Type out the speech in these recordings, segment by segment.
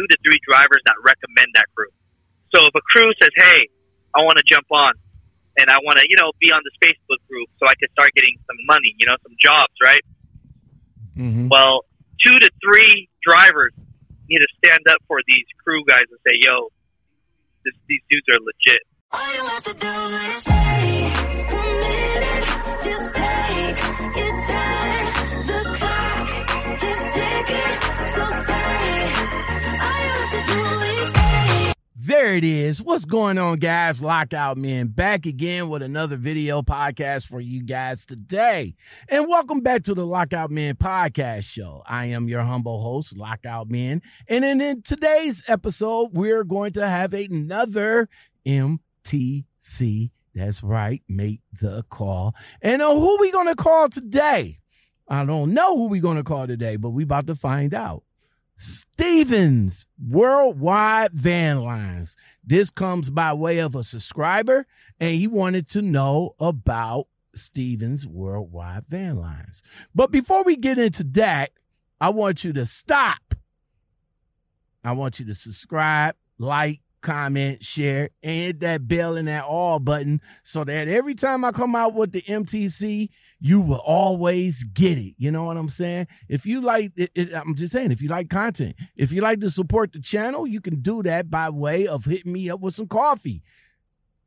two to three drivers that recommend that crew. So if a crew says, "Hey, I want to jump on," and I want to, you know, be on this Facebook group so I can start getting some money, you know, some jobs, right? Mm-hmm. Well, two to three drivers need to stand up for these crew guys and say, "Yo, this, these dudes are legit." There it is. What's going on, guys? Lockout Men back again with another video podcast for you guys today. And welcome back to the Lockout Men podcast show. I am your humble host, Lockout Men. And in, in today's episode, we're going to have another MTC. That's right. Make the call. And uh, who we going to call today? I don't know who we going to call today, but we about to find out. Stevens Worldwide Van Lines. This comes by way of a subscriber, and he wanted to know about Stevens Worldwide Van Lines. But before we get into that, I want you to stop. I want you to subscribe, like, comment, share, and hit that bell and that all button so that every time I come out with the MTC, you will always get it. You know what I'm saying? If you like it, it, I'm just saying, if you like content, if you like to support the channel, you can do that by way of hitting me up with some coffee.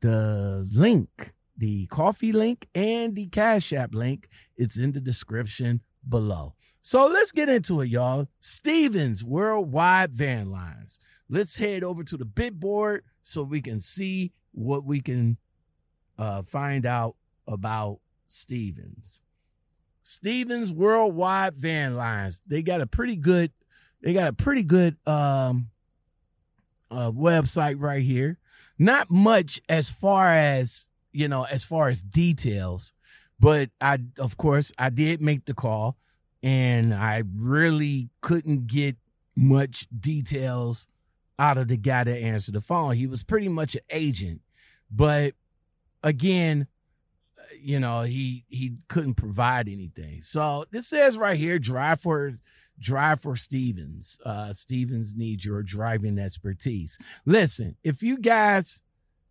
The link, the coffee link and the Cash App link, it's in the description below. So let's get into it, y'all. Stevens Worldwide Van Lines. Let's head over to the bid board so we can see what we can uh, find out about Stevens. Stevens Worldwide Van Lines. They got a pretty good, they got a pretty good um uh website right here. Not much as far as, you know, as far as details, but I of course I did make the call and I really couldn't get much details out of the guy that answered the phone. He was pretty much an agent, but again, you know, he he couldn't provide anything. So this says right here, drive for drive for Stevens. Uh Stevens needs your driving expertise. Listen, if you guys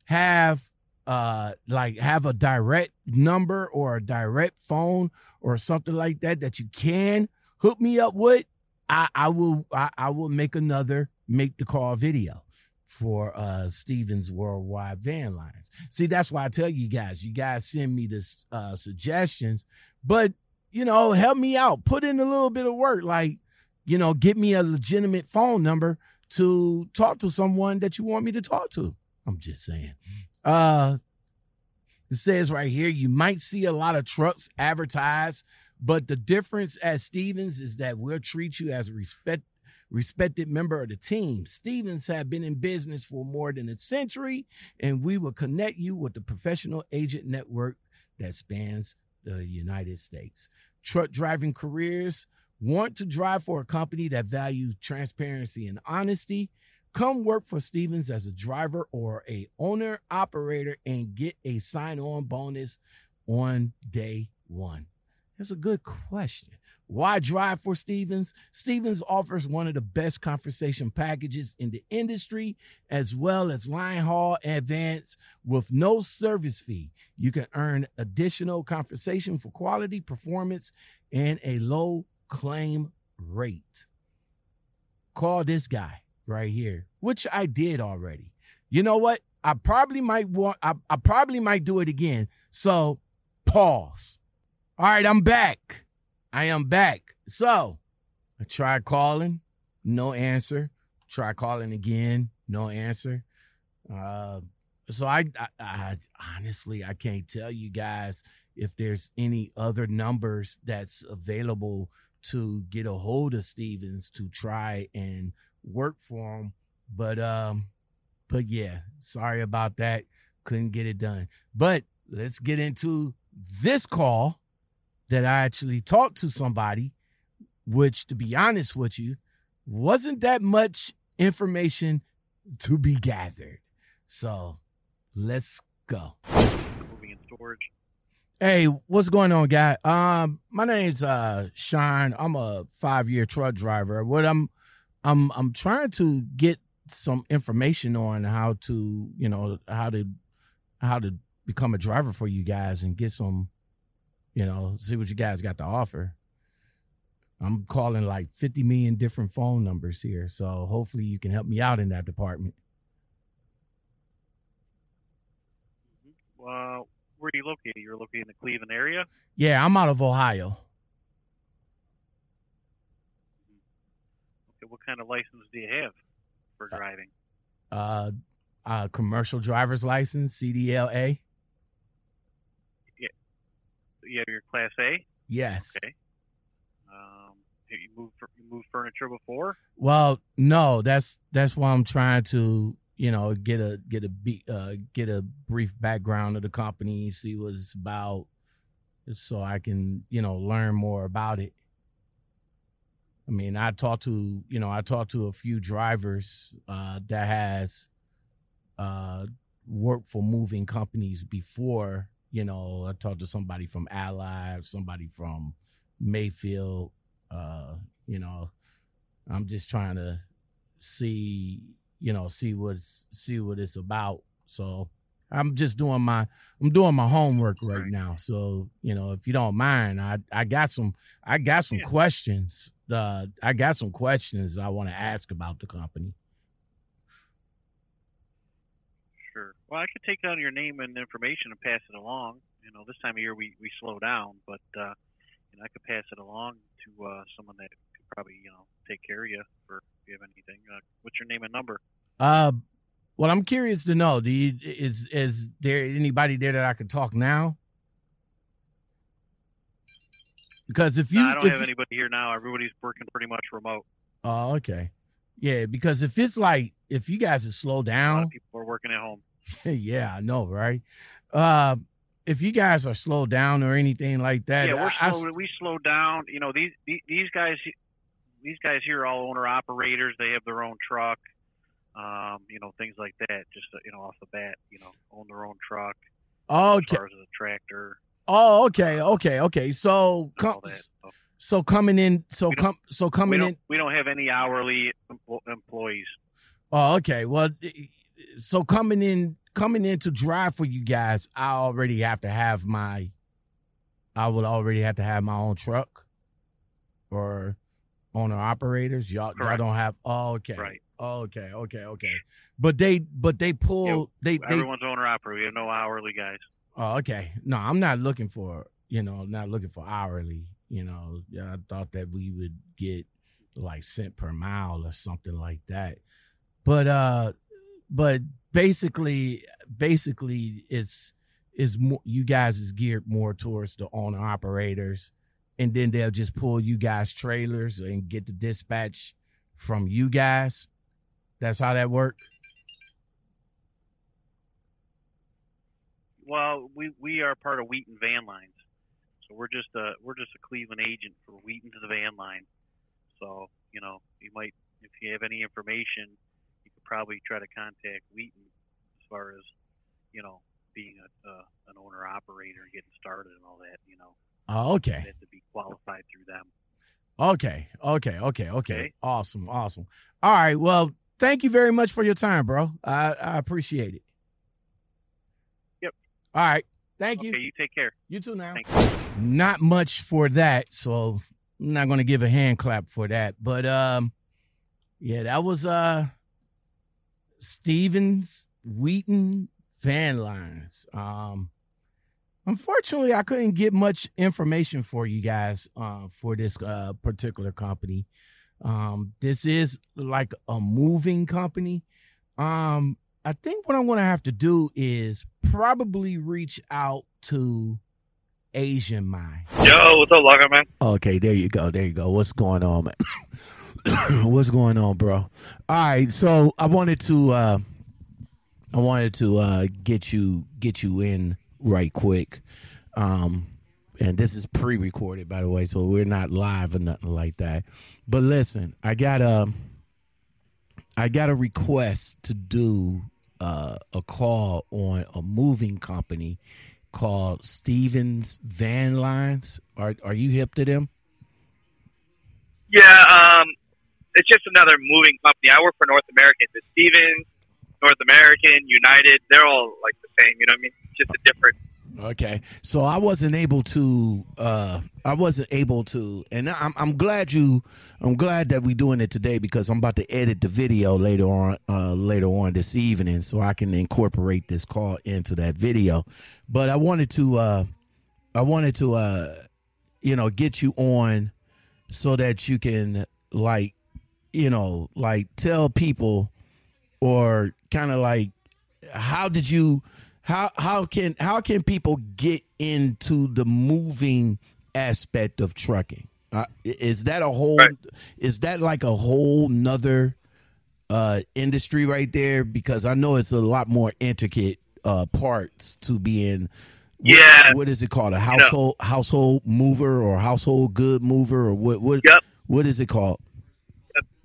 have uh like have a direct number or a direct phone or something like that that you can hook me up with, I, I will I, I will make another make the call video for uh Stevens Worldwide Van Lines. See, that's why I tell you guys, you guys send me this uh suggestions, but you know, help me out. Put in a little bit of work, like, you know, get me a legitimate phone number to talk to someone that you want me to talk to. I'm just saying. Uh it says right here, you might see a lot of trucks advertised, but the difference at Stevens is that we'll treat you as respect respected member of the team. Stevens have been in business for more than a century, and we will connect you with the professional agent network that spans the United States. Truck driving careers want to drive for a company that values transparency and honesty. Come work for Stevens as a driver or a owner operator and get a sign-on bonus on day one. That's a good question. Why drive for Stevens? Stevens offers one of the best conversation packages in the industry, as well as line haul advance with no service fee. You can earn additional compensation for quality, performance, and a low claim rate. Call this guy right here, which I did already. You know what? I probably might want, I, I probably might do it again. So pause. All right, I'm back. I am back. So I tried calling, no answer. Try calling again, no answer. Uh, so I, I, I honestly I can't tell you guys if there's any other numbers that's available to get a hold of Stevens to try and work for him. But um, but yeah, sorry about that. Couldn't get it done. But let's get into this call that I actually talked to somebody, which to be honest with you, wasn't that much information to be gathered. So let's go. Moving in storage. Hey, what's going on, guy? Um, my name's uh Sean. I'm a five year truck driver. What I'm I'm I'm trying to get some information on how to you know how to how to become a driver for you guys and get some you know see what you guys got to offer. I'm calling like 50 million different phone numbers here, so hopefully you can help me out in that department. Uh, where are you located? You're located in the Cleveland area. Yeah, I'm out of Ohio. Okay, what kind of license do you have for driving? Uh, uh commercial driver's license, CDLA. You have your Class A. Yes. Okay. Um, have you moved you moved furniture before? Well, no, that's that's why I'm trying to, you know, get a get a be, uh, get a brief background of the company, see what it's about, so I can, you know, learn more about it. I mean, I talked to, you know, I talked to a few drivers uh, that has uh, worked for moving companies before. You know, I talked to somebody from Ally, somebody from Mayfield. Uh, you know, I'm just trying to see, you know, see what's see what it's about. So I'm just doing my I'm doing my homework right now. So, you know, if you don't mind, I I got some I got some Yeah. questions. Uh I got some questions I want to ask about the company. Sure. Well, I could take down your name and information and pass it along. You know, this time of year we, we slow down, but uh, you know, I could pass it along to uh, someone that could probably you know take care of you for if you have anything. Uh, what's your name and number? Uh well, I'm curious to know, do you is is there anybody there that I could talk now? Because if you no, I don't if have anybody here now. Everybody's working pretty much remote. Oh, okay. Yeah, because if it's like if you guys have slowed A lot down, of people are working at home. yeah, I know, right? Uh if you guys are slowed down or anything like that, yeah, we're I- I slow. we slow down. You know, these these, guys these guys here are all owner operators. They have their own truck. Um, you know, things like that. Just you know, off the bat, you know, own their own truck. oh, As okay. far as a tractor, Oh, okay, okay, okay. So, com-. So coming in, so We come, so coming don't in. we don't have any hourly empl- employees. Oh, okay. Well, so coming in, coming in to drive for you guys, I already have to have my, I would already have to have my own truck, or owner operators. Y'all, y'all don't have. Oh, okay. Right. Okay. Okay. Okay. But they, but they pull. they, they. Everyone's owner operator. We have no hourly guys. Oh, okay. No, I'm not looking for. You know, not looking for hourly. You know, I thought that we would get like cent per mile or something like that. But uh, but basically, basically, it's is more. You guys is geared more towards the owner operators, and then they'll just pull you guys trailers and get the dispatch from you guys. That's how that works. Well, we we are part of Wheaton Van Lines, so we're just a we're just a Cleveland agent for Wheaton to the Van Line. So you know, you might if you have any information, probably try to contact Wheaton as far as you know being a, uh, an owner operator and getting started and all that. You know, Oh, okay. to be qualified through them. Okay, okay, okay, okay. Okay. Awesome, awesome. All right. Well, thank you very much for your time, bro. I, I appreciate it. Yep. All right. Thank you. Okay, you take care. You too now. Thanks. Not much for that, so I'm not gonna give a hand clap for that. But um yeah, that was uh Stevens Wheaton Van Lines. Um unfortunately I couldn't get much information for you guys uh for this uh particular company. Um this is like a moving company. Um I think what I'm gonna have to do is probably reach out to Asian Mind. Yo, what's up, Logger man? Okay, there you go. There you go. What's going on, man? What's going on, bro? All right, so I wanted to uh I wanted to uh get you get you in right quick. Um and this is pre-recorded by the way, so we're not live or nothing like that. But listen, I got a I got a request to do uh, a call on a moving company called Stevens Van Lines. Are are you hip to them? Yeah, um, it's just another moving company. I work for North American. The Stevens, North American, United, they're all like the same. You know what I mean? It's just a different. Okay, so I wasn't able to. uh I wasn't able to, and I'm I'm glad you. I'm glad that we're doing it today because I'm about to edit the video later on. Uh Later on this evening, so I can incorporate this call into that video. But I wanted to. uh I wanted to. uh You know, get you on so that you can like, you know, like tell people or kind of like how did you how how can how can people get into the moving aspect of trucking uh, is that a whole Right. is that like a whole nother uh industry right there because i know it's a lot more intricate uh parts to being what- Yeah. what is it called a household household mover or household good mover or what what Yep. what is it called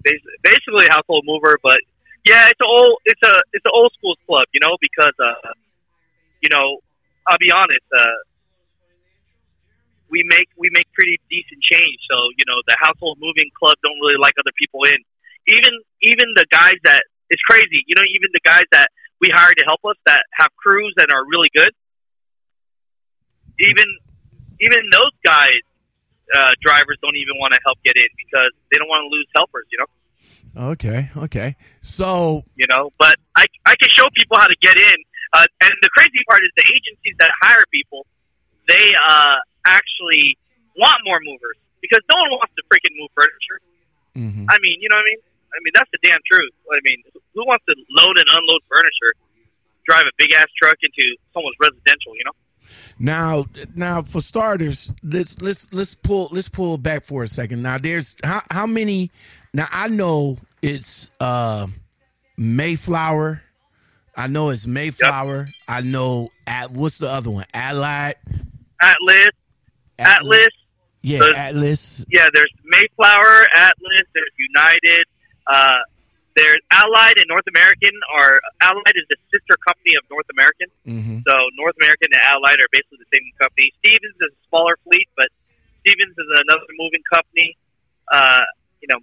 basically a household mover. But yeah, it's a old it's a it's an old school club, you know, because uh, you know, I'll be honest, uh, we make we make pretty decent change. So you know, the household moving club don't really like other people in. Even even the guys that it's crazy, you know, even the guys that we hire to help us that have crews that are really good. Even even those guys, uh, drivers don't even want to help get in because they don't want to lose helpers, you know. okay okay so you know. But I I can show people how to get in. Uh, and the crazy part is the agencies that hire people, they uh, actually want more movers because no one wants to freaking move furniture. mhm. I mean, you know what I mean? I mean that's the damn truth. I mean, who wants to load and unload furniture, drive a big ass truck into someone's residential? You know? Now, now for starters, let's let's let's pull let's pull back for a second. Now, there's how how many? Now I know it's uh Mayflower. I know it's Mayflower. I know at what's the other one? Allied. Atlas, Atlas. Yeah, the- Atlas. Yeah, there's Mayflower, Atlas. There's United. Uh, there's Allied and North American. Are Allied is the sister company of North American. hmm So North American and Allied are basically the same company. Stevens is a smaller fleet, but Stevens is another moving company. Uh, you know,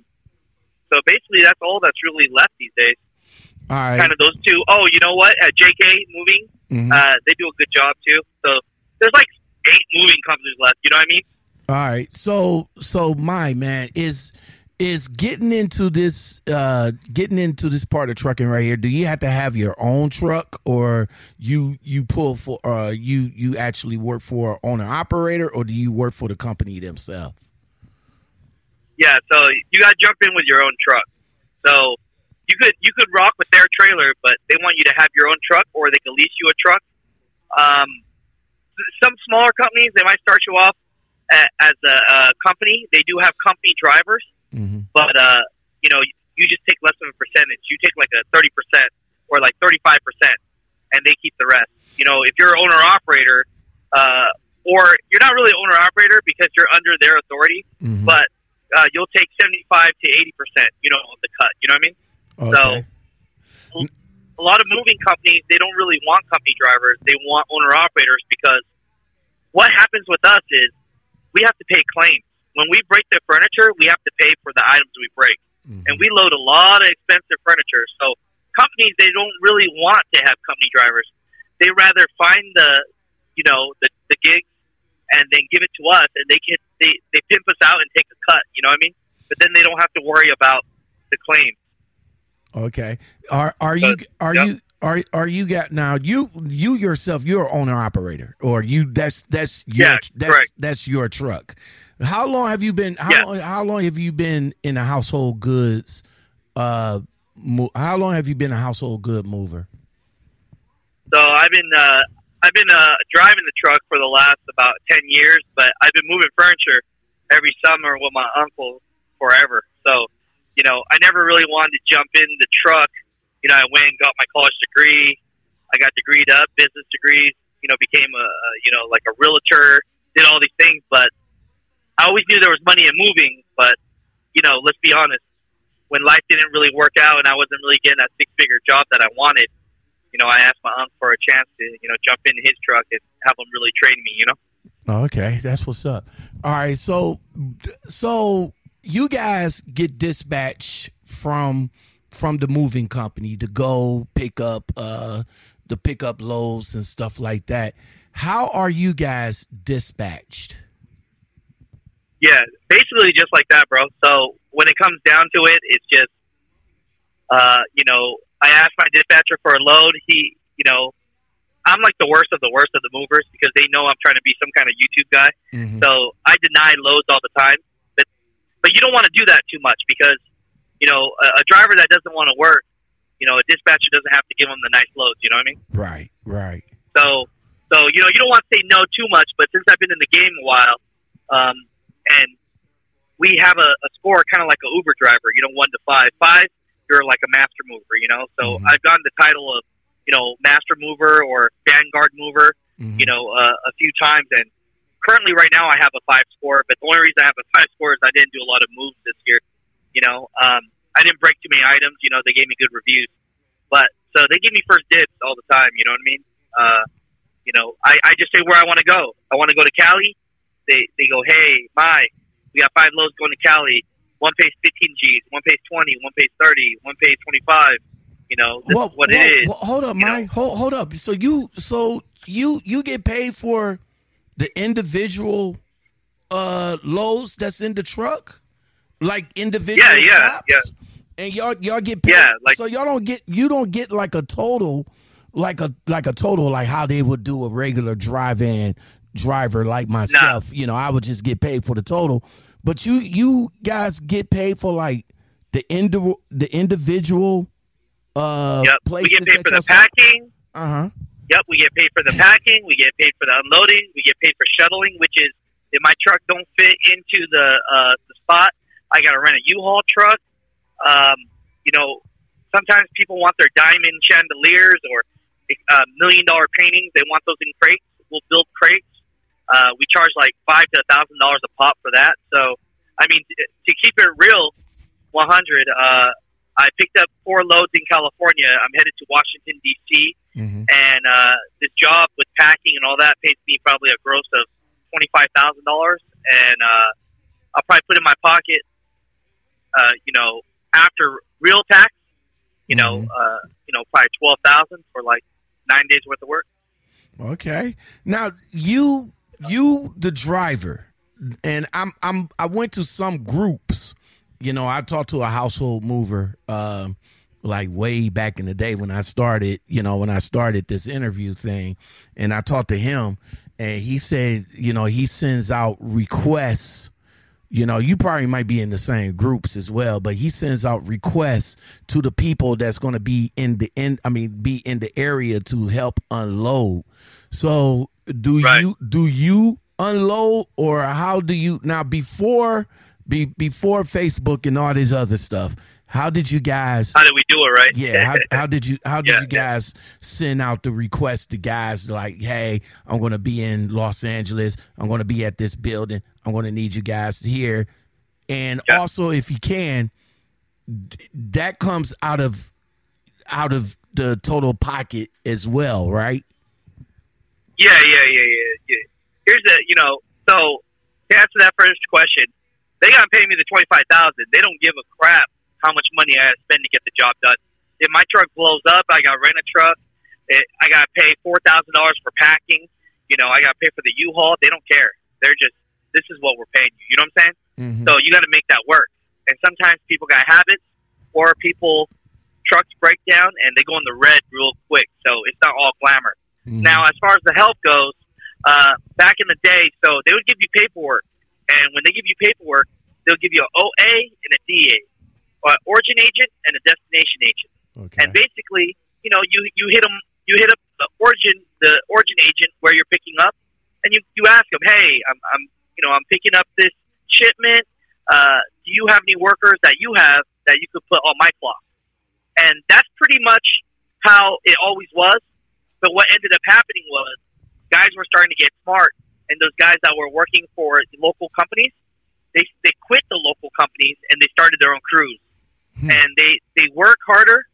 so basically that's all that's really left these days. All right. Kind of those two. Oh, you know what? Uh, JK Moving, Mhm. uh, they do a good job too. So there's like eight moving companies left. You know what I mean? All right. So so my man is is getting into this uh getting into this part of trucking right here. Do you have to have your own truck or you you pull for uh you you actually work for an owner operator or do you work for the company themselves? Yeah. So you got to jump in with your own truck. So you could you could rock with their trailer, but they want you to have your own truck, or they can lease you a truck. Um, some smaller companies they might start you off as a, a company. They do have company drivers, Mm-hmm. but uh, you know you just take less of a percentage. You take like a thirty percent or like thirty five percent, and they keep the rest. You know, if you're an owner operator, uh, or you're not really owner operator because you're under their authority, Mm-hmm. but uh, you'll take seventy five to eighty percent. You know, of the cut. You know what I mean? okay. a lot of moving companies they don't really want company drivers they want owner operators because what happens with us is we have to pay claims when we break the furniture we have to pay for the items we break Mhm. and we load a lot of expensive furniture so companies they don't really want to have company drivers they rather find the you know the, the gigs and then give it to us and they can they, they pimp us out and take a cut you know what i mean but then they don't have to worry about the claims Okay. Are are you are Yep. you are are you got now you you yourself you're owner operator or you that's that's your Yeah, that's that's your truck. How long have you been how Yeah. long, how long have you been in a household goods uh mo- how long have you been a household good mover? So I've been uh, I've been uh, driving the truck for the last about ten years, but I've been moving furniture every summer with my uncle forever. So you know, I never really wanted to jump in the truck. You know, I went and got my college degree. I got degreed up, business degrees. You know, became a a, you know like a realtor. Did all these things, but I always knew there was money in moving. But you know, let's be honest. When life didn't really work out and I wasn't really getting that six figure job that I wanted, you know, I asked my uncle for a chance to, you know, jump in his truck and have him really train me, you know? Okay, that's what's up. All right, so so you guys get dispatched from from the moving company to go pick up uh the pick up loads and stuff like that. How are you guys dispatched? Yeah, basically just like that, bro. So when it comes down to it, it's just, uh, you know, I asked my dispatcher for a load. He, you know, I'm like the worst of the worst of the movers because they know I'm trying to be some kind of YouTube guy. Mhm. So I deny loads all the time. But but you don't want to do that too much because you know a, a driver that doesn't want to work, you know, a dispatcher doesn't have to give them the nice loads. You know what I mean? Right, right. So so you know you don't want to say no too much. But since I've been in the game a while, um, and we have a, a score kind of like a Uber driver. You know, one to five. Five, you're like a master mover. You know, so Mhm. I've gotten the title of you know master mover or vanguard mover Mhm. you know, uh, a few times. And currently, right now, I have a five score. But the only reason I have a five score is I didn't do a lot of moves this year. You know, um, I didn't break too many items. You know, they gave me good reviews. But so they give me first dibs all the time. You know what I mean? Uh, you know, I, I just say where I want to go. I want to go to Cali. They they go, hey, my, we got five loads going to Cali. One pays 15 G's, one pays 20, one pays 30, one pays 25. You know, this Well, is what well, it is. well, hold up? Mike. Hold, hold up. So you, so you, you get paid for the individual uh loads that's in the truck, like individual. Yeah, yeah, stops? yeah. And y'all, y'all get paid. Yeah, like- so y'all don't get, you don't get like a total, like a like a total, like how they would do a regular drive-in driver like myself. You know, I would just get paid for the total, but you, you guys get paid for like the indi- the individual. Uh, Yep, we get paid for the packing. Uh huh. Yep, we get paid for the packing. We get paid for the unloading. We get paid for shuttling, which is if my truck don't fit into the uh, the spot, I got to rent a U-Haul truck. Um, you know, sometimes people want their diamond chandeliers or uh, million dollar paintings. They want those in crates. We'll build crates. Uh, we charge like five to a thousand dollars a pop for that. So, I mean, to, to keep it real, 100. Uh, I picked up four loads in California. I'm headed to Washington D.C Mm-hmm. and uh, this job with packing and all that pays me probably a gross of twenty five thousand dollars, and uh, I'll probably put in my pocket, uh, you know, after real tax, you know, Mhm. uh, you know, probably twelve thousand for like nine days worth of work. Okay. Now you you the driver, and I'm I'm I went to some groups. You know, I talked to a household mover, um, like way back in the day when I started. You know, when I started this interview thing, and I talked to him, and he said, you know, he sends out requests. You know, you probably might be in the same groups as well, but he sends out requests to the people that's going to be in the in. I mean, be in the area to help unload. So, do Right. you do you unload, or how do you now before be before Facebook and all this other stuff? How did you guys? How did we do it, right? Yeah, how, how did you how did Yeah, you guys send out the request to guys like, hey, I'm gonna be in Los Angeles, I'm gonna be at this building, I'm gonna need you guys here. And Yeah. also if you can, that comes out of out of the total pocket as well, right? Yeah, yeah, yeah, yeah, yeah. Here's the, you know, so to answer that first question, they gotta pay me the twenty five thousand. They don't give a crap how much money I spend to get the job done. If my truck blows up, I gotta rent a truck. It, I gotta pay four thousand dollars for packing. You know, I gotta pay for the U-Haul. They don't care. They're just, this is what we're paying you. You know what I'm saying? Mm-hmm. So you got to make that work. And sometimes people got habits, or people trucks break down and they go in the red real quick. So it's not all glamour. Mm-hmm. Now, as far as the help goes, uh, back in the day, so they would give you paperwork, and when they give you paperwork, they'll give you an OA and a DA, or an origin agent and a destination agent. okay. And basically, you know, you you hit them, you hit up the origin, the origin agent where you're picking up, and you you ask them, hey, I'm, I'm you know, I'm picking up this shipment. Uh, do you have any workers that you have that you could put on my clock? And that's pretty much how it always was. But what ended up happening was guys were starting to get smart, and those guys that were working for the local companies, they they quit the local companies and they started their own crews, Hmm. and they they work harder.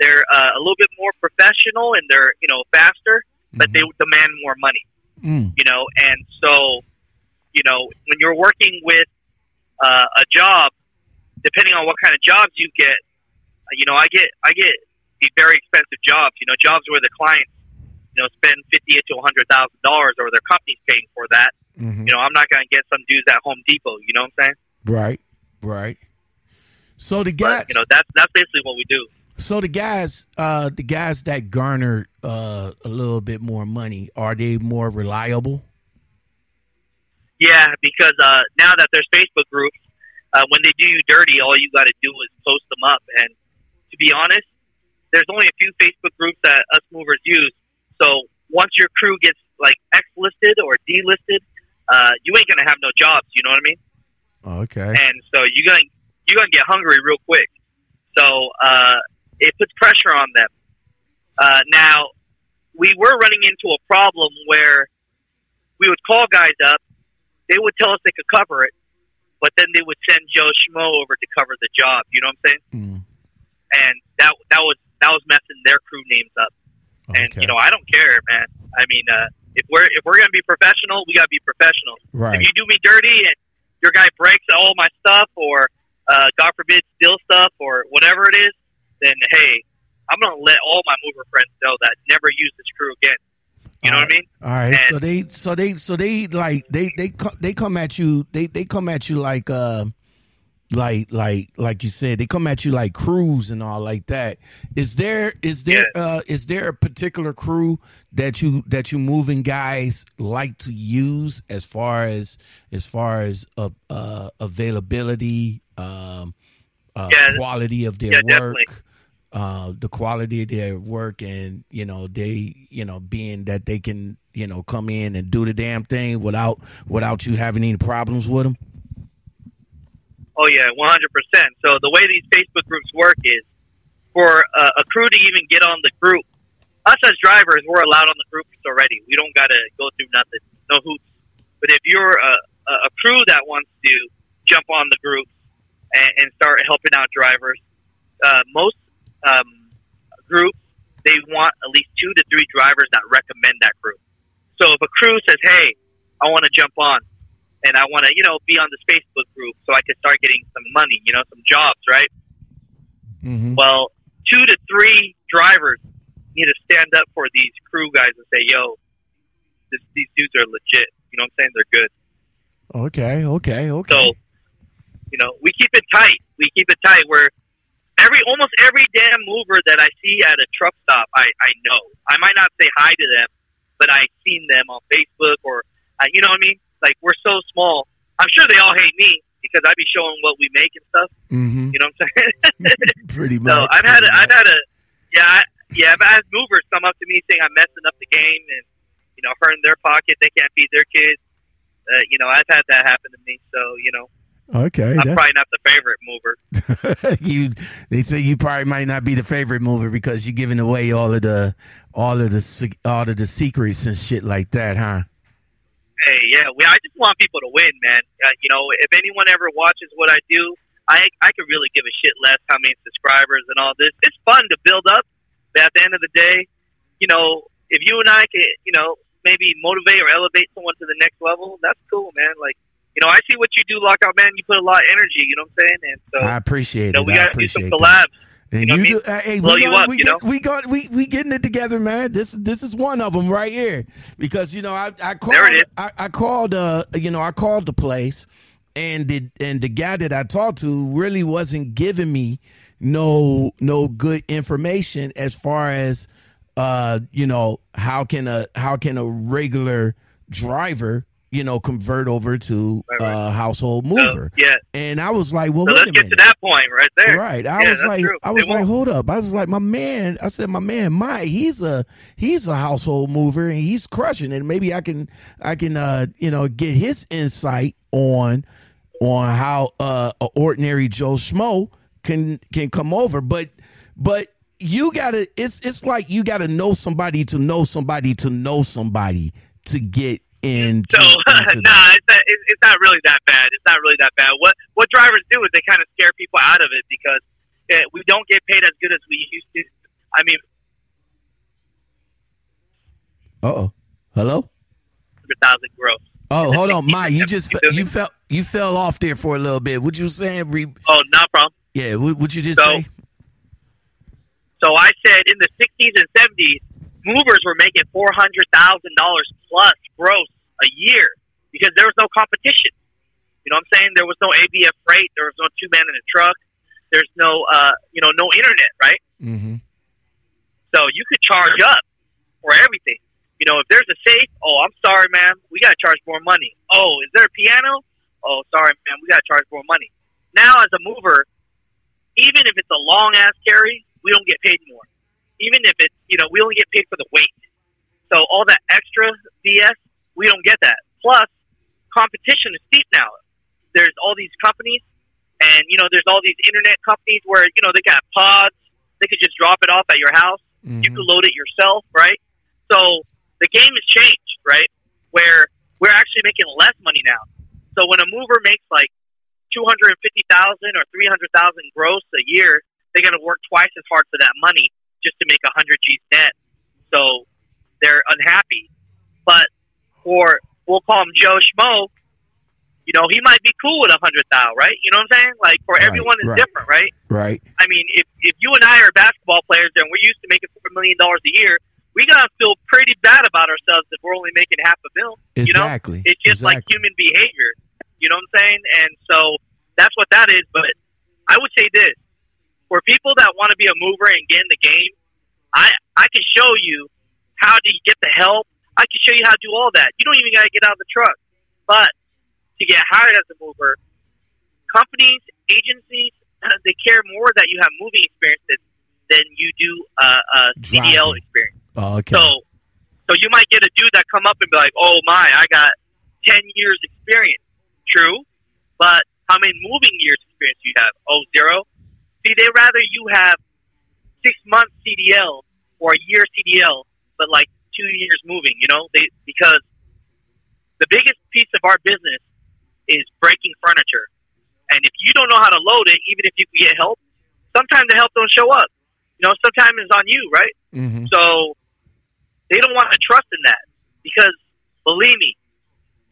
They're uh, a little bit more professional and they're you know faster, but they demand more money. Mm. You know, and so you know when you're working with uh, a job depending on what kind of jobs you get, uh, you know, I get I get the very expensive jobs. You know, jobs where the clients, you know, spend fifty to a hundred thousand dollars, or their company's paying for that. Mhm. You know, I'm not going to get some dudes at Home Depot. You know what I'm saying? Right, right. So the guys, But you know, that's that's basically what we do. so the guys, uh, the guys that garner uh, a little bit more money, are they more reliable? Yeah, because uh, now that there's Facebook groups, uh, when they do you dirty, all you got to do is post them up. And to be honest, there's only a few Facebook groups that us movers use. So once your crew gets like X listed or delisted, uh, you ain't gonna have no jobs. You know what I mean? Okay. And so you're gonna you're gonna get hungry real quick. So uh, it puts pressure on them. Uh, now we were running into a problem where we would call guys up, they would tell us they could cover it, but then they would send Joe Schmo over to cover the job. You know what I'm saying? Mm, And that that was that was messing their crew names up. And you know, I don't care, man. I mean, uh, if we're if we're gonna be professional, we gotta be professional. right. If you do me dirty and your guy breaks all my stuff, or uh, God forbid, steal stuff, or whatever it is, then hey, I'm gonna let all my mover friends know that never use this crew again. You know what I mean? All right, And- so they, so they, so they like they they they come at you. They they come at you like uh, like like like you said. They come at you like crews and all like that. Is there is there uh is there a particular crew that you that you moving guys like to use as far as as far as uh, uh availability, um, uh, Yeah. quality of their Yeah, work definitely. Uh, the quality of their work and you know they you know being that they can you know come in and do the damn thing without without you having any problems with them Oh yeah, 100. percent So the way these Facebook groups work is for a, a crew to even get on the group. Us as drivers, we're allowed on the groups already. We don't gotta go through nothing, no hoops. But if you're a a crew that wants to jump on the group and, and start helping out drivers, uh, most um, groups they want at least two to three drivers that recommend that crew. So if a crew says, "Hey, I want to jump on," and I want to, you know, be on this Facebook group so I can start getting some money, you know, some jobs, right? mm-hmm. Well, two to three drivers need to stand up for these crew guys and say, "Yo, this, these dudes are legit." You know what I'm saying? They're good. okay okay okay So, you know, we keep it tight. We keep it tight. Where every almost every damn mover that I see at a truck stop, I I know. I might not say hi to them, but I've seen them on Facebook or, uh, you know what I mean? Like we're so small. I'm sure they all hate me because I be showing what we make and stuff. mm-hmm. You know what I'm saying? pretty much so I've had a, pretty I've had a yeah I, yeah I've had movers come up to me saying I'm messing up the game and you know hurting their pocket. They can't feed their kids. Uh, you know I've had that happen to me. So you know much. Okay I'm that's- probably not the favorite mover. you they say you probably might not be the favorite mover because you're giving away all of the all of the all of the secrets and shit like that huh Hey, yeah, we, I just want people to win, man. Uh, you know, if anyone ever watches what I do, I I could really give a shit less how many subscribers and all this. It's fun to build up, but at the end of the day, you know, if you and I can, you know, maybe motivate or elevate someone to the next level, that's cool, man. Like, you know, I see what you do, lockout man. You put a lot of energy. You know what I'm saying? And so, I appreciate you know, it we got to do some that. collabs. And You know you, do, uh, hey, Blow we you got, up, we you know? we got, we we getting it together, man. This this is one of them right here because you know I I called it. I, I called uh you know I called the place and the and the guy that I talked to really wasn't giving me no no good information as far as uh you know how can a how can a regular driver you know convert over to Right, right. a household So, mover yeah. and I was like well So wait let's a get minute to that point right there. Right. I Yeah, was like, true. I was They like, won't. hold up. I was like, my man. I said, my man, Mike. He's a he's a household mover and he's crushing it. Maybe I can I can uh you know get his insight on on how uh a ordinary Joe Schmo can can come over. But but you gotta it's it's like you gotta know somebody to know somebody to know somebody to get into, So into nah, it's, not, it's not really that bad. It's not really that bad. What what drivers do is they kind of scare people out of it because uh, we don't get paid as good as we used to. I mean, Uh oh. Hello? thousand gross. Oh, hold on, 60s Mike. You just you fe- you me? fell you fell off there for a little bit. What you saying? Re- Oh, no problem. yeah. What, what you just So- say? So I said in the 60s and 70s, movers were making $400,000 plus gross a year because there was no competition. You know what I'm saying? There was no ABF freight. There was no two man in a truck. There's no, uh, you know, no internet, right? Mm-hmm. So you could charge up for everything. You know, if there's a safe, oh, I'm sorry, man, we got to charge more money. Oh, is there a piano? Oh, sorry, man, we got to charge more money. Now, as a mover, even if it's a long ass carry, we don't get paid more. Even if it's, you know, we only get paid for the weight. So all that extra BS, we don't get that. Plus, competition is steep now. There's all these companies, and you know, there's all these internet companies where you know they got pods. They could just drop it off at your house. Mm-hmm. You can load it yourself, right? So the game has changed, right? Where we're actually making less money now. So when a mover makes like two hundred and fifty thousand or three hundred thousand gross a year, they got to work twice as hard for that money just to make a hundred G's net. So they're unhappy. But for we'll call him Joe Schmo, you know, he might be cool with a hundred thou, right? You know what I'm saying? Like for Right, everyone is right. different, right? Right. I mean, if if you and I are basketball players and we're used to making four million dollars a year, we gotta feel pretty bad about ourselves if we're only making half a mil. You know, Exactly. it's just like human behavior. You know what I'm saying? And so that's what that is. But I would say this: for people that want to be a mover and get in the game, I I can show you how to get the help. I can show you how to do all that. You don't even got to get out of the truck. But to get hired as a mover, companies, agencies, they care more that you have moving experience than, than you do uh, uh, CDL experience. Oh, okay. So, so you might get a dude that come up and be like, "Oh my, I got ten years experience." True, but how many moving years experience do you have? Oh, zero. See, they rather you have six months CDL or a year CDL, but like two years moving. You know, they because the biggest piece of our business is breaking furniture, and if you don't know how to load it, even if you can get help, sometimes the help don't show up. You know, sometimes it's on you, right? mm-hmm. So they don't want to trust in that because believe me,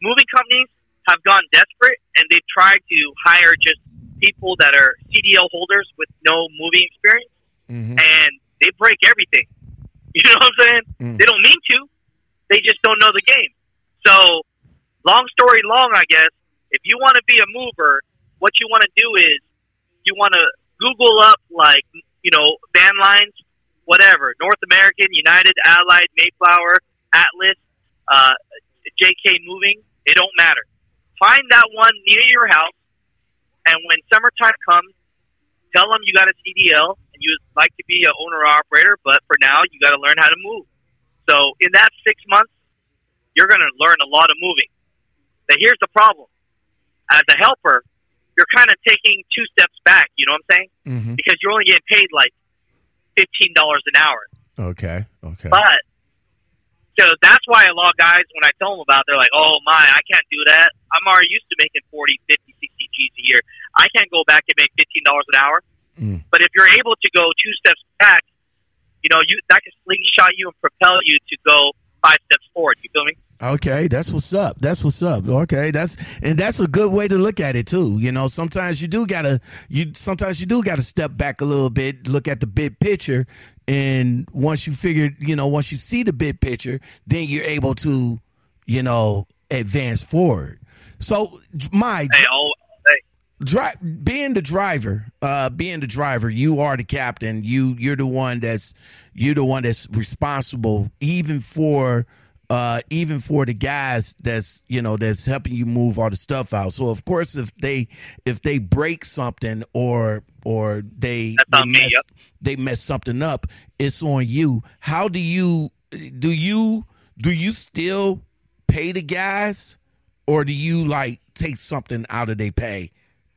moving companies have gone desperate and they've tried to hire just people that are CDL holders with no moving experience Mm-hmm. and they break everything. You know what I'm saying? Mm. They don't mean to. They just don't know the game. So, long story long, I guess, if you want to be a mover, what you want to do is you want to Google up like you know van lines, whatever, North American, United, Allied, Mayflower, Atlas, uh, JK Moving. It don't matter. Find that one near your house, and when summertime comes, tell them you got a CDL and you would like to be an owner operator, but for now you got to learn how to move. So in that six months, you're going to learn a lot of moving. But here's the problem: as a helper, you're kind of taking two steps back. You know what I'm saying? Mm-hmm. Because you're only getting paid like fifteen dollars an hour. Okay. Okay. But so that's why a lot of guys, when I tell them about, it, they're like, "Oh my, I can't do that. I'm already used to making 40, 50, 60 G's a year. I can't go back and make fifteen dollars an hour." Mm. But if you're able to go two steps back, you know, you that can slingshot you and propel you to go five steps forward. You feel me? Okay, that's what's up. That's what's up. Okay, that's and that's a good way to look at it too. You know, sometimes you do gotta you sometimes you do gotta step back a little bit, look at the big picture, and once you figure, you know, once you see the big picture, then you're able to, you know, advance forward. So, my oh, hey, Dri- being the driver, uh, being the driver, you are the captain. You you're the one that's you're the one that's responsible, even for uh, even for the guys that's you know that's helping you move all the stuff out. So of course, if they if they break something or or they they mess, yep. they mess something up, it's on you. How do you do you do you still pay the guys or do you like take something out of their pay?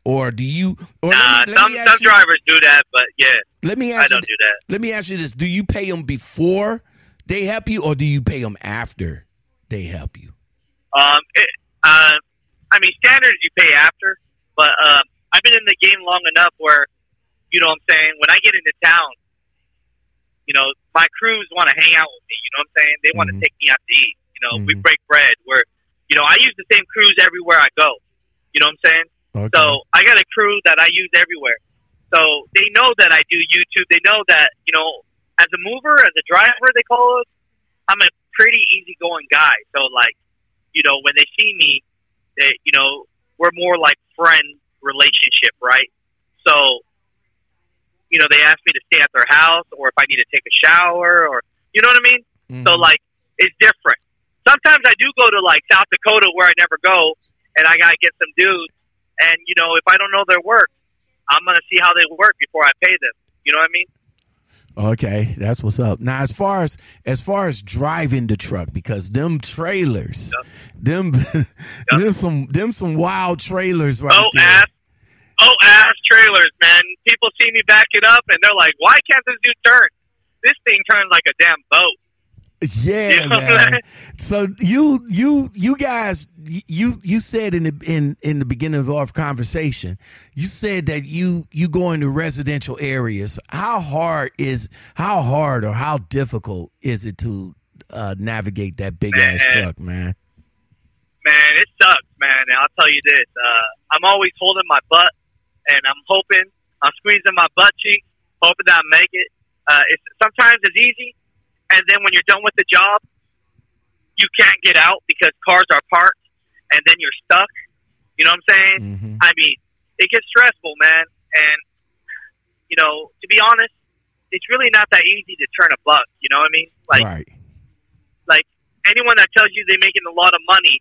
Or do you or nah, me, some some you, drivers do that, but yeah, let me I ask you don't do that. let me ask you this: Do you pay them before they help you, or do you pay them after they help you? Um, it, uh, I mean, standards you pay after, but um, I've been in the game long enough where, you know, what I'm saying when I get into town, you know, my crews want to hang out with me. You know what I'm saying? They want to Mhm. take me out to eat. You know, we Mhm. break bread. We're, you know, I use the same crews everywhere I go. You know what I'm saying? Okay. So I got a crew that I use everywhere. So they know that I do YouTube. They know that, you know, as a mover, as a driver, they call us, I'm a pretty easygoing guy. So, like, you know, when they see me, they, you know, we're more like friend relationship, right? So, you know, they ask me to stay at their house or if I need to take a shower or, you know what I mean? Mhm. So like it's different. Sometimes I do go to like South Dakota where I never go, and I gotta get some dudes. And you know, if I don't know their work, I'm gonna see how they work before I pay them. You know what I mean? Okay, that's what's up. Now, as far as as far as driving the truck, because them trailers, them them some them some wild trailers right oh there. ass, oh ass trailers, man. People see me back it up, and they're like, "Why can't this dude turn? This thing turns like a damn boat." Yeah, You know man. So you you you guys you you said in the in in the beginning of our conversation, you said that you you go into residential areas. How hard is how hard or how difficult is it to uh, navigate that big ass truck, man? man, it sucks, man. And I'll tell you this: uh, I'm always holding my butt, and I'm hoping I'm squeezing my butt cheeks, hoping that I make it. Uh, it's sometimes it's easy, and then when you're done with the job, you can't get out because cars are parked, and then you're stuck. You know what I'm saying? hmm I mean, it gets stressful, man. And you know, to be honest, it's really not that easy to turn a buck. You know what I mean? Like right. like anyone that tells you they're making a lot of money,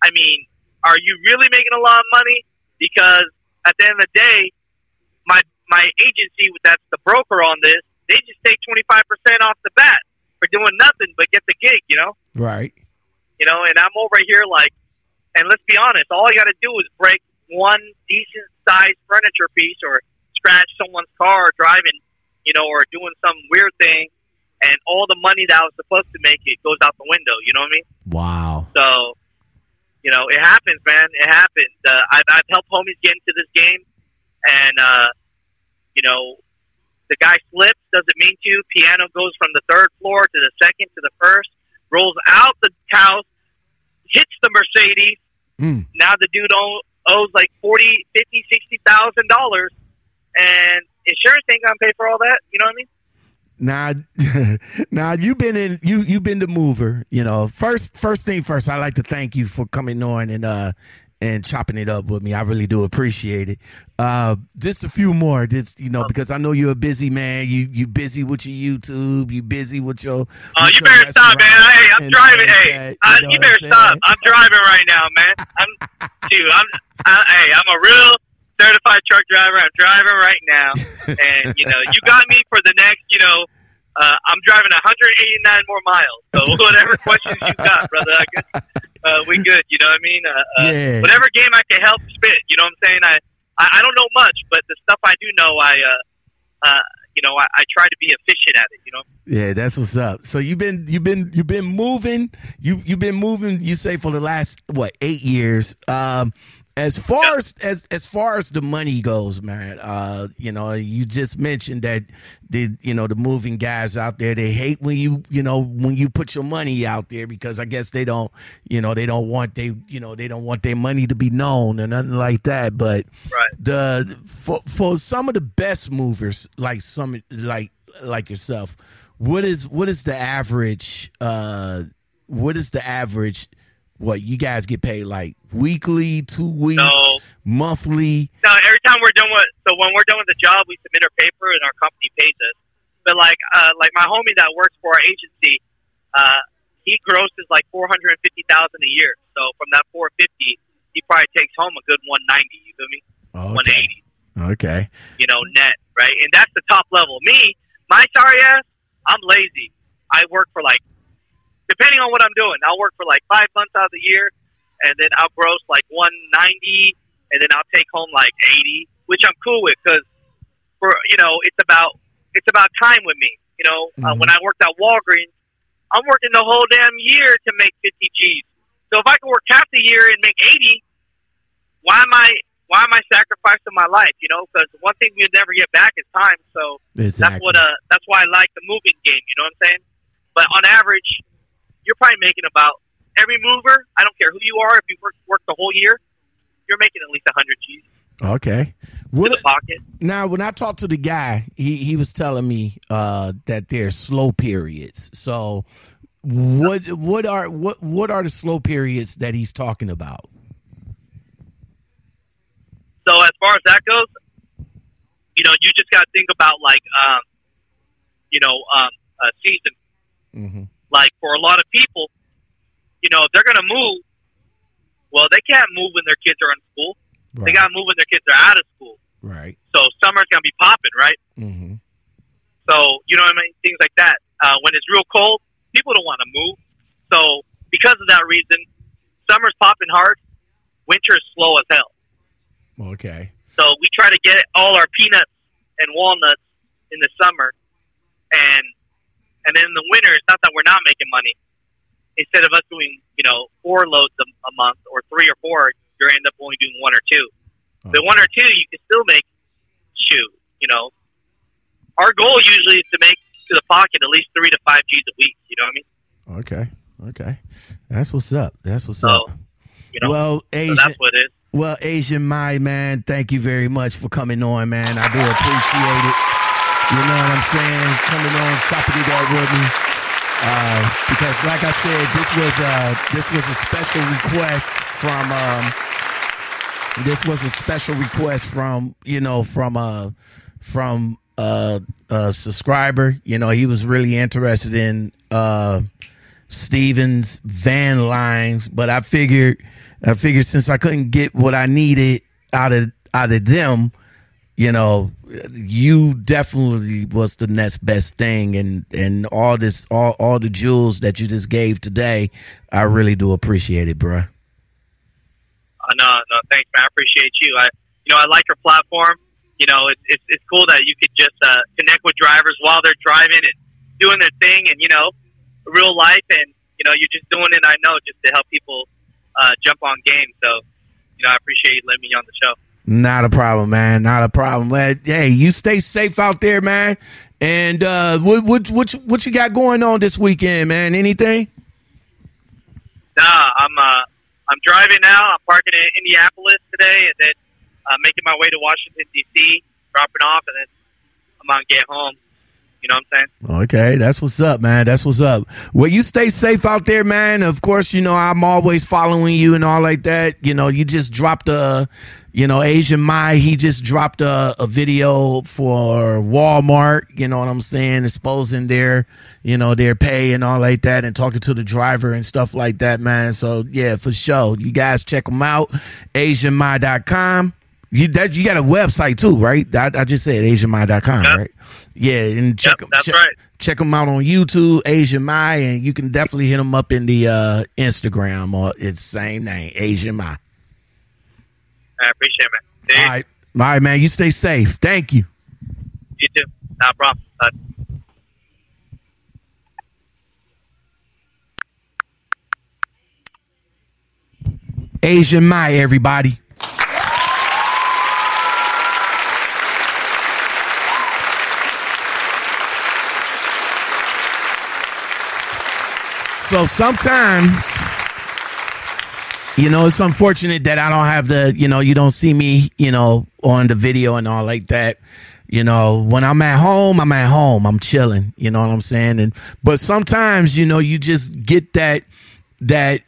I mean, are you really making a lot of money? Because at the end of the day, my my agency that's the broker on this, they just take twenty five percent off the bat for doing nothing but get the gig, you know? Right. You know, and I'm over here like and let's be honest, all I gotta do is break one decent sized furniture piece or scratch someone's car driving, you know, or doing some weird thing and all the money that I was supposed to make it goes out the window, you know what I mean? Wow. So, you know, it happens, man. It happens. Uh, I've, I've helped homies get into this game, and uh, you know, the guy slips, doesn't mean to. Piano goes from the third floor to the second to the first, rolls out the house, hits the Mercedes. Mm. Now the dude owes like forty, fifty, sixty thousand dollars, and insurance ain't gonna pay for all that. You know what I mean? Now, now you've been in you you've been the mover. You know, first first thing first, I'd like to thank you for coming on and uh and chopping it up with me. I really do appreciate it. Uh, just a few more, just you know, because I know you're a busy man. You you busy with your YouTube. You busy with your. Oh, with you your better stop, man. Hey, I'm driving. Hey, that, uh, know you better I'm stop. I'm driving right now, man. I'm, dude. I'm, I, hey, I'm a real certified truck driver. I'm driving right now, and you know, you got me for the next, you know. Uh, I'm driving 189 more miles. So whatever questions you got, brother, I guess uh, we good. You know what I mean? Uh, uh, Yeah. Whatever game I can help spit. You know what I'm saying? I, I I don't know much, but the stuff I do know, I uh, uh, you know, I, I try to be efficient at it. You know. Yeah, that's what's up. So you've been you've been you've been moving. You you've been moving. You say for the last what eight years. Um, as far as as as far as the money goes, man. Uh, you know, you just mentioned that the you know the moving guys out there they hate when you you know when you put your money out there because I guess they don't you know they don't want they you know they don't want their money to be known or nothing like that. But Right. the for for some of the best movers like some like like yourself what is what is the average uh what is the average what you guys get paid like weekly two weeks No. monthly No, every time we're done with so when we're done with the job, we submit our paper and our company pays us. But like uh, like my homie that works for our agency, uh, he grosses like four hundred and fifty thousand a year. So from that four fifty, he probably takes home a good one ninety. You feel me? One okay eighty. okay You know, net right, and that's the top level. Me, my sorry ass, I'm lazy. I work for like depending on what I'm doing, I'll work for like five months out of the year, and then I'll gross like 190, and then I'll take home like 80, which I'm cool with because for you know it's about it's about time with me. You know, uh, Mhm. when I worked at Walgreens, I'm working the whole damn year to make 50 G's. So if I can work half the year and make 80, why am I why am I sacrificing my life? You know, because one thing we'll never get back is time. So exactly that's what uh that's why I like the moving game. You know what I'm saying? But on average, you're probably making about every mover, I don't care who you are, if you work work the whole year, you're making at least a hundred G's Okay. in What the pocket. now when I talked to the guy, he he was telling me uh that there's slow periods. So what what are what what are the slow periods that he's talking about? So as far as that goes, you know, you just got to think about like, um, you know, um, a season. Mm-hmm. Like for a lot of people, you know, they're gonna move, well, they can't move when their kids are in school. They got to move when their kids are out of school. right. So summer's gonna be popping, right? Mm-hmm. So you know what I mean? Things like that. Uh, when it's real cold, people don't want to move. So because of that reason, summer's popping hard. Winter is slow as hell. Okay. So we try to get all our peanuts and walnuts in the summer, and and then in the winter, it's not that we're not making money. Instead of us doing, you know, four loads a, a month or three or four, you end up only doing one or two. The one or two, you can still make shoe. You know, our goal usually is to make to the pocket at least three to five G's a week. You know what I mean? Okay. Okay. That's what's up. That's what's So, up. You know, Well, so that's what it is. Well, Asian My man, thank you very much for coming on, man. I do appreciate it. You know what I'm saying? Coming on, chopping it up with me. Uh, because, like I said, this was uh, this was a special request from um, this was a special request from you know from uh from uh, a subscriber. You know, he was really interested in uh, Stevens van lines, but I figured I figured since I couldn't get what I needed out of out of them, you know, you definitely was the next best thing and and all this all all the jewels that you just gave today, I really do appreciate it, bruh. Uh, no, no, thanks, man. I appreciate you. I, you know, I like your platform. You know, it's it's, it's cool that you could just uh, connect with drivers while they're driving and doing their thing, and you know, real life, and you know, you're just doing it. I know just to help people uh, jump on game. So, you know, I appreciate you letting me on the show. Not a problem, man. Not a problem. But hey, you stay safe out there, man. And uh, what what what you- what you got going on this weekend, man? Anything? Nah, I'm uh, I'm driving now. I'm parking in Indianapolis today, and then uh, making my way to Washington D.C., dropping off, and then I'm gonna get home. You know what I'm saying? Okay, that's what's up, man. That's what's up. Well, you stay safe out there, man. Of course, you know I'm always following you and all like that. You know, you just dropped a, you know, Asian Mai. He just dropped a, a video for Walmart. You know what I'm saying? Exposing their, you know, their pay and all like that, and talking to the driver and stuff like that, man. So yeah, for sure, you guys check them out. AsianMai.com. You that you got a website too, right? I, I just said AsianMai.com, Yep. right? Yeah, and check Yep, them. check, right. check them out on YouTube, Asian Mai, and you can definitely hit them up in the uh, Instagram or it's same name, Asian Mai. I appreciate it, man. All right, all right, man. You stay safe. Thank you. You too. No problem. Asian Mai, everybody. So sometimes, you know, it's unfortunate that I don't have the, you know, you don't see me, you know, on the video and all like that. You know, when I'm at home, I'm at home. I'm chilling. You know what I'm saying? And but sometimes, you know, you just get that that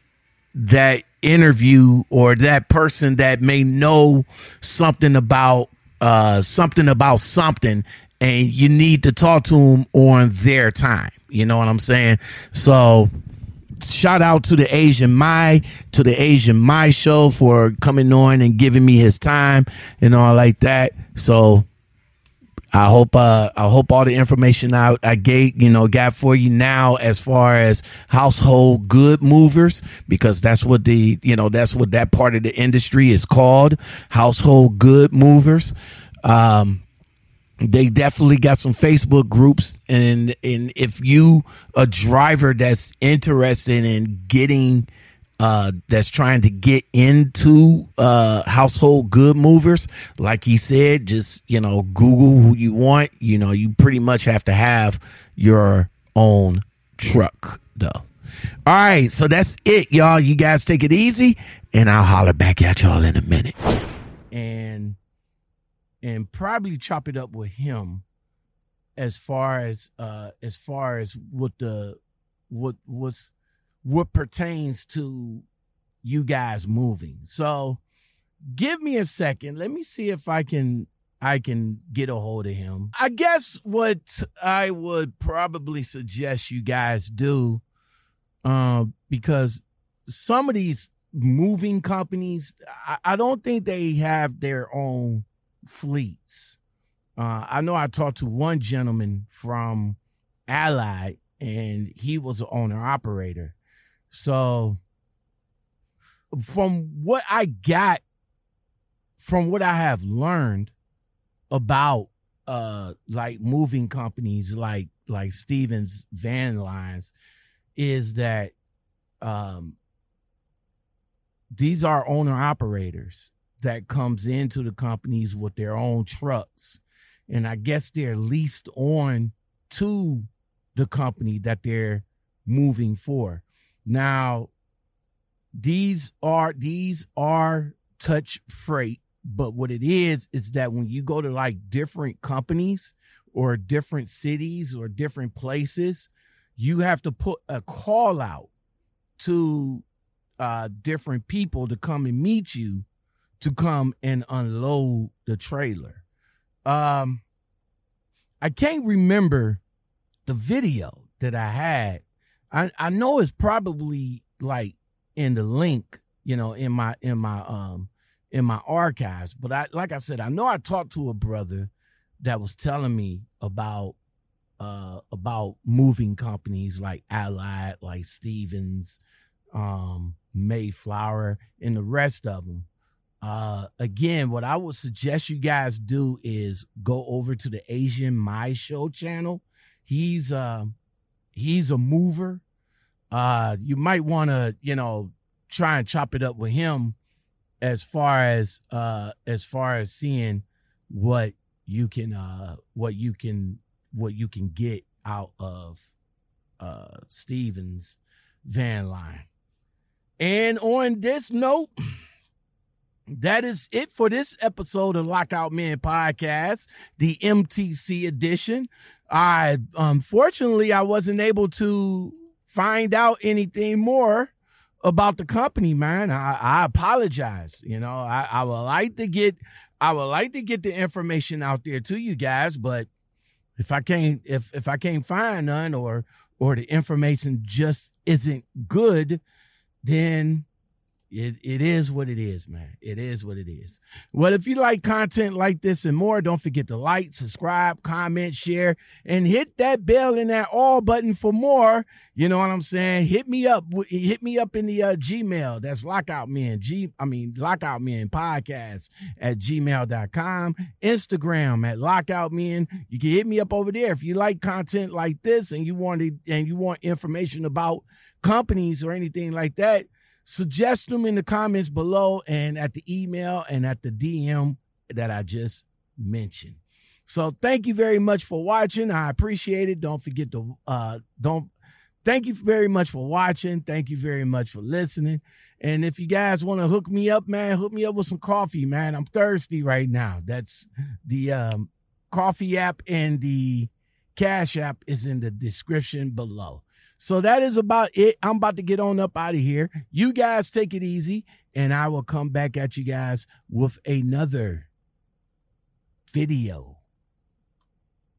that interview or that person that may know something about uh something about something and you need to talk to them on their time you know what i'm saying so shout out to the asian mai to the asian mai show for coming on and giving me his time and all like that so I hope uh I hope all the information I I gave you know got for you now as far as household good movers because that's what the you know that's what that part of the industry is called household good movers. Um they definitely got some Facebook groups and and if you a driver that's interested in getting uh that's trying to get into uh household good movers like he said just you know google who you want you know you pretty much have to have your own truck though All right, so that's it, y'all. You guys take it easy, and I'll holler back at y'all in a minute. And and probably chop it up with him as far as uh as far as what the what what's what pertains to you guys moving. So give me a second. Let me see if I can I can get a hold of him. I guess what I would probably suggest you guys do um, because some of these moving companies, I, I, don't think they have their own fleets. Uh, I know I talked to one gentleman from Allied, and he was an owner operator. So, from what I got, from what I have learned about uh like moving companies like like Stevens Van Lines is that um, these are owner operators that comes into the companies with their own trucks. And i guess they're leased on to the company that they're moving for. Now these are these are touch freight but what it is is that when you go to like different companies or different cities or different places you have to put a call out to uh, different people to come and meet you to come and unload the trailer. Um, I can't remember the video that I had. I, I know it's probably like in the link, you know, in my in my um in my archives. But I like I said, I know I talked to a brother that was telling me about uh, about moving companies like Allied, like Stevens, um, Mayflower, and the rest of them. Uh, again, what I would suggest you guys do is go over to the Asian Mai Show channel. He's uh, he's a mover. Uh, you might want to, you know, try and chop it up with him as far as uh as far as seeing what you can uh what you can what you can get out of uh Stevens van line. And on this note, that is it for this episode of Lockout Men Podcast, the MTC edition. I unfortunately I wasn't able to find out anything more about the company, man. I, I apologize. You know, I, I would like to get I would like to get the information out there to you guys, but if I can't if if I can't find none or or the information just isn't good, then it, it is what it is, man. It is what it is. Well, if you like content like this and more, don't forget to like, subscribe, comment, share, and hit that bell and that all button for more. You know what I'm saying? Hit me up. Hit me up in the uh, Gmail. That's Lockout Men. G, I mean, Lockout Men podcast at gmail.com. Instagram at Lockout Men. You can hit me up over there if you like content like this and you want to, and you want information about companies or anything like that suggest them in the comments below and at the email and at the DM that I just mentioned. So thank you very much for watching. I appreciate it. Don't forget to uh don't thank you very much for watching. Thank you very much for listening. And if you guys want to hook me up, man, hook me up with some coffee, man. I'm thirsty right now. That's the um coffee app and the cash app is in the description below. So that is about it. I'm about to get on up out of here. You guys take it easy, and I will come back at you guys with another video.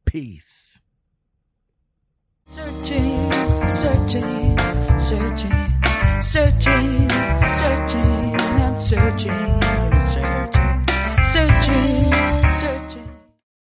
Peace. Searching, searching, searching, searching, searching, and searching, searching, searching.